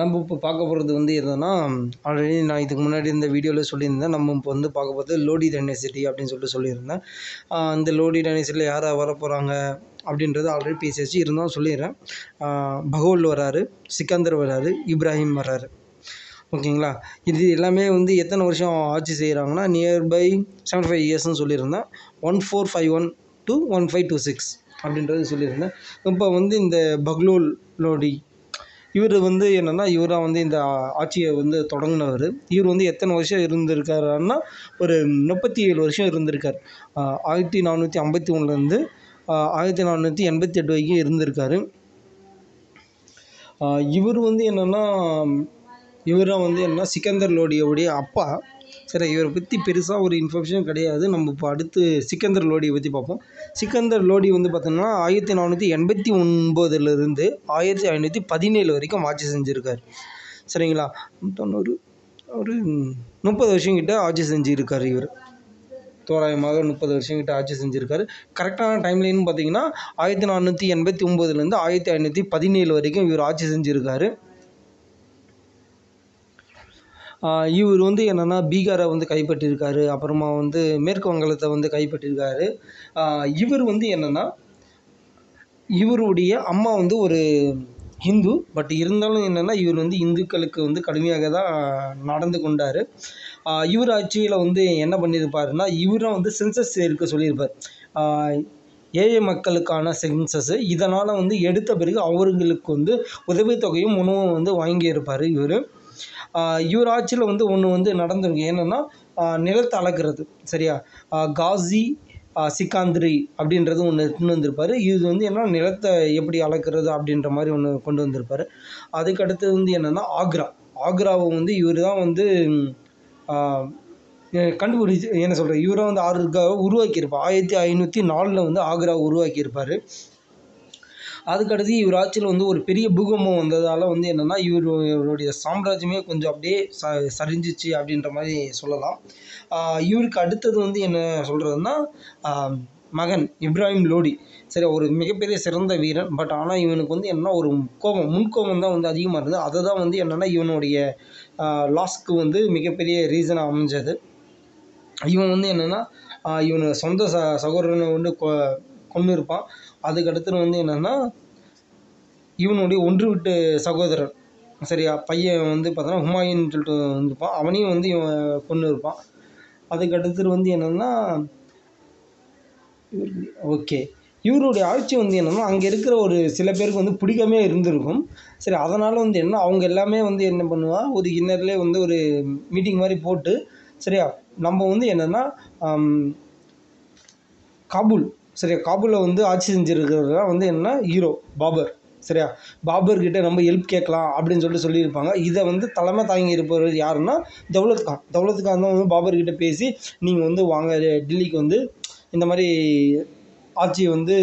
நம்ம இப்போ பார்க்க போகிறது வந்து என்னன்னா ஆல்ரெடி நான் இதுக்கு முன்னாடி இந்த வீடியோவில் சொல்லியிருந்தேன். நம்ம இப்போ வந்து பார்க்க போகிறது லோடி டைனசிட்டி அப்படின்னு சொல்லிட்டு சொல்லியிருந்தேன். அந்த இந்த லோடி டைனசிட்டியில் யார் வர போகிறாங்க அப்படின்றது ஆல்ரெடி பேசியாச்சு. இருந்தாலும் சொல்லிடுறேன். பகவல் வராரு சிக்கந்தர் வராரு இப்ராஹிம் வராரு. ஓகேங்களா? இது எல்லாமே வந்து எத்தனை வருஷம் ஆட்சி செய்கிறாங்கன்னா நியர்பை செவன் ஃபைவ் இயர்ஸ்னு சொல்லியிருந்தேன். One four five one two one five two six அப்படின்றது சொல்லியிருந்தேன். இப்போ வந்து இந்த பக்லோல் லோடி இவர் வந்து என்னென்னா இவராக வந்து இந்த ஆட்சியை வந்து தொடங்கினவர். இவர் வந்து எத்தனை வருஷம் இருந்திருக்காருன்னா ஒரு முப்பத்தி ஏழு வருஷம் இருந்திருக்கார். ஆயிரத்தி நானூற்றி ஐம்பத்தி ஒன்றுலேருந்து ஆயிரத்தி நானூற்றி எண்பத்தி எட்டு வரைக்கும் இருந்திருக்காரு. இவர் வந்து என்னென்னா இவராக வந்து என்னென்னா சிக்கந்தர் லோடியோடைய அப்பா. சரி இவரை பற்றி பெருசாக ஒரு இன்ஃபர்மேஷன் கிடையாது. நம்ம இப்போ அடுத்து சிக்கந்தர் லோடியை பற்றி பார்ப்போம். சிக்கந்தர் லோடி வந்து பார்த்தோம்னா ஆயிரத்தி நானூற்றி எண்பத்தி ஒன்பதுலேருந்து ஆயிரத்தி ஐநூற்றி பதினேழு வரைக்கும் ஆட்சி செஞ்சுருக்காரு. சரிங்களா? தொண்ணூறு ஒரு முப்பது வருஷம் கிட்ட ஆட்சி செஞ்சுருக்கார் இவர். தோராயமாக முப்பது வருஷம் கிட்ட ஆட்சி செஞ்சுருக்காரு. கரெக்டான டைம்லைன்னு பார்த்தீங்கன்னா ஆயிரத்தி நானூற்றி எண்பத்தி ஒம்போதுலேருந்து ஆயிரத்தி ஐநூற்றி பதினேழு வரைக்கும் இவர் ஆட்சி செஞ்சுருக்காரு. இவர் வந்து என்னென்னா பீகாரை வந்து கைப்பற்றியிருக்காரு அப்புறமா வந்து மேற்கு வங்காளத்தை வந்து கைப்பற்றியிருக்காரு இவர் வந்து என்னென்னா இவருடைய அம்மா வந்து ஒரு ஹிந்து பட் இருந்தாலும் என்னென்னா இவர் வந்து இந்துக்களுக்கு வந்து கடுமையாக தான் நடந்து கொண்டார். இவர் ஆட்சியில் வந்து என்ன பண்ணியிருப்பாருன்னா இவரும் வந்து சென்சஸ் இருக்க சொல்லியிருப்பார். ஏழை மக்களுக்கான சென்சஸ் இதனால் வந்து எடுத்த பிறகு அவர்களுக்கு வந்து உதவித்தொகையும் உணவும் வந்து வாங்கியிருப்பார் இவர். இவர் ஆட்சியில் வந்து ஒன்று வந்து நடந்திருக்கு. என்னென்னா நிலத்தை அளக்கிறது. சரியா? காசி சிக்காந்திரி அப்படின்றது ஒன்று கொண்டு வந்திருப்பார். இது வந்து என்னென்னா நிலத்தை எப்படி அளக்கிறது அப்படின்ற மாதிரி ஒன்று கொண்டு வந்திருப்பார். அதுக்கடுத்து வந்து என்னென்னா ஆக்ரா. ஆக்ராவை வந்து இவர் தான் வந்து கண்டுபிடிச்சி கண்டுபிடிச்சு என்ன சொல்கிறது இவரை வந்து ஆறுக்கா உருவாக்கியிருப்பார். ஆயிரத்தி ஐநூற்றி நாலில் வந்து ஆக்ரா உருவாக்கியிருப்பார். அதுக்கடுத்து இவர் ஆட்சியில் வந்து ஒரு பெரிய பூகம்பம் வந்ததால் வந்து என்னென்னா இவர் இவருடைய சாம்ராஜ்யமே கொஞ்சம் அப்படியே ச சரிஞ்சிச்சு அப்படின்ற மாதிரி சொல்லலாம். இவருக்கு அடுத்தது வந்து என்ன சொல்கிறதுன்னா மகன் இப்ராஹிம் லோடி. சரி ஒரு மிகப்பெரிய சிறந்த வீரன். பட் ஆனால் இவனுக்கு வந்து என்னென்னா ஒரு கோபம் முன்கோபம் தான் வந்து அதிகமாக இருந்தது. அதை தான் வந்து என்னென்னா இவனுடைய லாஸ்க்கு வந்து மிகப்பெரிய ரீசனாக அமைஞ்சது. இவன் வந்து என்னென்னா இவனு சொந்த ச சகோதரனை வந்து கொ கொண்டு இருப்பான் அதுக்கடுத்தது வந்து என்னென்னா இவனுடைய ஒன்று விட்டு சகோதரன். சரியா? பையன் வந்து பார்த்தோன்னா ஹுமாயூன் சொல்லிட்டு வந்திருப்பான் அவனையும் வந்து இவன் கொன்று இருப்பான். அதுக்கு அடுத்தது வந்து என்னென்னா ஓகே. இவருடைய ஆட்சி வந்து என்னென்னா அங்கே இருக்கிற ஒரு சில பேருக்கு வந்து பிடிக்காமே இருந்திருக்கும். சரி அதனால் வந்து என்ன அவங்க எல்லாமே வந்து என்ன பண்ணுவா ஒரு இன்னர்லேயே வந்து ஒரு மீட்டிங் மாதிரி போட்டு சரியா? நம்ம வந்து என்னென்னா காபூல் சரியா? காபூலில் வந்து ஆட்சி செஞ்சுருக்கிறது தான் வந்து என்ன ஹீரோ பாபர். சரியா? பாபர் கிட்ட நம்ம ஹெல்ப் கேட்கலாம் அப்படின்னு சொல்லிட்டு சொல்லியிருப்பாங்க. இதை வந்து தலைமை தாங்கி இருப்பவர் யாருன்னா தௌலத் கான். தௌலத் கான் தான் வந்து பாபர்கிட்ட பேசி நீங்கள் வந்து வாங்க டெல்லிக்கு வந்து இந்த மாதிரி ஆட்சி வந்து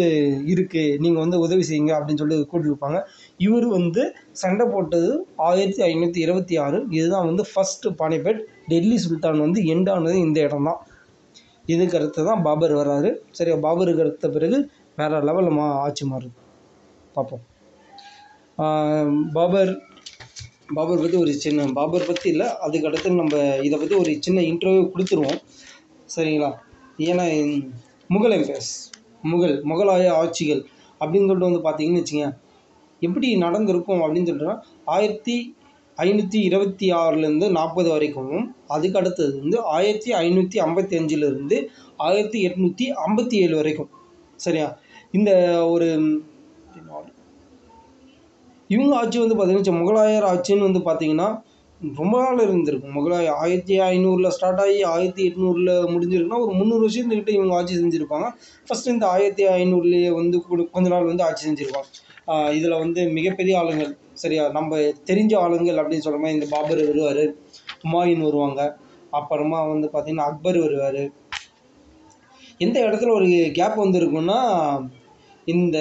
இருக்குது நீங்கள் வந்து உதவி செய்யுங்க அப்படின்னு சொல்லி கூட்டியிருப்பாங்க. இவர் வந்து சண்டை போட்டது ஆயிரத்தி ஐநூற்றி இருபத்தி ஆறு. இதுதான் வந்து ஃபஸ்ட்டு பானிபெட் டெல்லி சுல்தான் வந்து எண்டானது இந்த இடம் தான் இதுக்கு அடுத்து தான் பாபர் வராரு. சரியா பாபருக்கு அடுத்த பிறகு வேறு லெவலில் மா ஆட்சி மாறுது பார்ப்போம் பாபர் பாபர் பற்றி ஒரு சின்ன பாபர் பற்றி இல்லை அதுக்கு அடுத்து நம்ம இதை பற்றி ஒரு சின்ன இன்டர்வியூ கொடுத்துருவோம். சரிங்களா? ஏன்னா முகல் எம்பையர்ஸ் முகல் முகலாய ஆட்சிகள் அப்படின்னு சொல்லிட்டு வந்து பார்த்தீங்கன்னு வச்சுங்க எப்படி நடந்திருக்கும் அப்படின்னு சொல்லிட்டுனா ஆயிரத்தி ஐநூற்றி இருபத்தி ஆறுலேருந்து நாற்பது வரைக்கும் அதுக்கு அடுத்தது வந்து ஆயிரத்தி ஐநூற்றி ஐம்பத்தி அஞ்சுலேருந்து ஆயிரத்தி எட்நூற்றி ஐம்பத்தி ஏழு வரைக்கும். சரியா? இந்த ஒரு இவங்க ஆட்சி வந்து பார்த்திங்கன்னா முகலாயர் ஆட்சின்னு வந்து பார்த்திங்கன்னா ரொம்ப நாள் இருந்திருக்கும். முகலாய ஆயிரத்தி ஐநூறில் ஸ்டார்ட் ஆகி ஆயிரத்தி எட்நூறில் முடிஞ்சிருக்குன்னா ஒரு முந்நூறு வருஷத்துக்கிட்ட இவங்க ஆட்சி செஞ்சுருப்பாங்க. ஃபஸ்ட்டு இந்த ஆயிரத்தி ஐநூறுலேயே வந்து கொஞ்ச நாள் வந்து ஆட்சி செஞ்சுருப்பாங்க. இதில் வந்து மிகப்பெரிய ஆளுங்கள் சரியா நம்ம தெரிஞ்ச ஆளுங்கள் அப்படின்னு சொல்கிற மாதிரி இந்த பாபர் வருவார் ஹுமாயூன் வருவாங்க. அப்புறமா வந்து பார்த்திங்கன்னா அக்பர் வருவார். எந்த இடத்துல ஒரு கேப் வந்துருக்குன்னா இந்த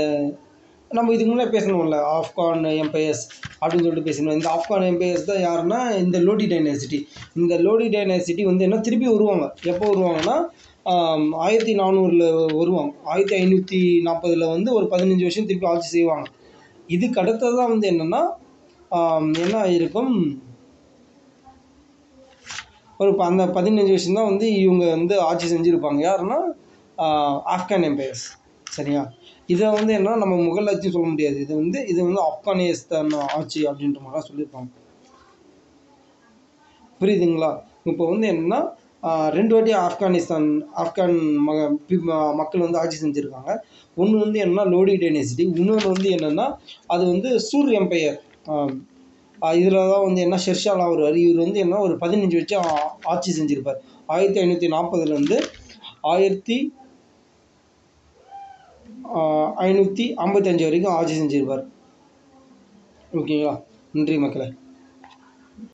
நம்ம இதுக்கு முன்னே பேசணும்ல ஆப்கான் எம்பையர்ஸ் அப்படின்னு சொல்லிட்டு பேசணும் இந்த ஆப்கான் எம்பையர்ஸ் தான் யாருன்னா இந்த லோடி டைனசிட்டி இந்த லோடி டைனசிட்டி வந்து என்ன திருப்பி வருவாங்க. எப்போ வருவாங்கன்னா ஆயிரத்தி நானூறில் வருவாங்க. ஆயிரத்தி ஐநூற்றி நாற்பதில் வந்து ஒரு பதினஞ்சு வருஷம் திருப்பி ஆட்சி செய்வாங்க. இதுக்கு அடுத்ததான் வந்து என்னென்னா என்ன ஆகிருக்கும் ஒரு ப- அந்த பதினஞ்சு வருஷம் தான் வந்து இவங்க வந்து ஆட்சி செஞ்சுருப்பாங்க. யாருன்னா ஆஃப்கான் ஆப்கான் எம்பையர்ஸ் சரியா? இதை வந்து என்ன நம்ம முகல் ஆட்சி சொல்ல முடியாது. இது வந்து இது வந்து ஆப்கானிஸ்தான் ஆட்சி அப்படின்ற மாதிரி சொல்லியிருப்பாங்க. புரியுதுங்களா? இப்போ வந்து என்னன்னா ரெண்டு வாட்டி ஆப்கானிஸ்தான் ஆப்கான் மக பி- மக்கள் வந்து ஆட்சி செஞ்சுருக்காங்க. ஒன்று வந்து என்னன்னா லோடி டைனசிட்டி இன்னொன்று வந்து என்னென்னா அது வந்து சூர் எம்பையர். இதில் தான் வந்து என்ன ஷெர்ஷாலாம் வருவார் இவர் வந்து என்ன ஒரு பதினஞ்சு வச்சு ஆட்சி செஞ்சுருப்பார். ஆயிரத்தி ஐநூற்றி நாற்பதுலேருந்து ஆயிரத்தி ஐநூற்றி ஐம்பத்தஞ்சு வரைக்கும் ஆட்சி செஞ்சுருப்பார். ஓகேங்களா? நன்றி மக்களே.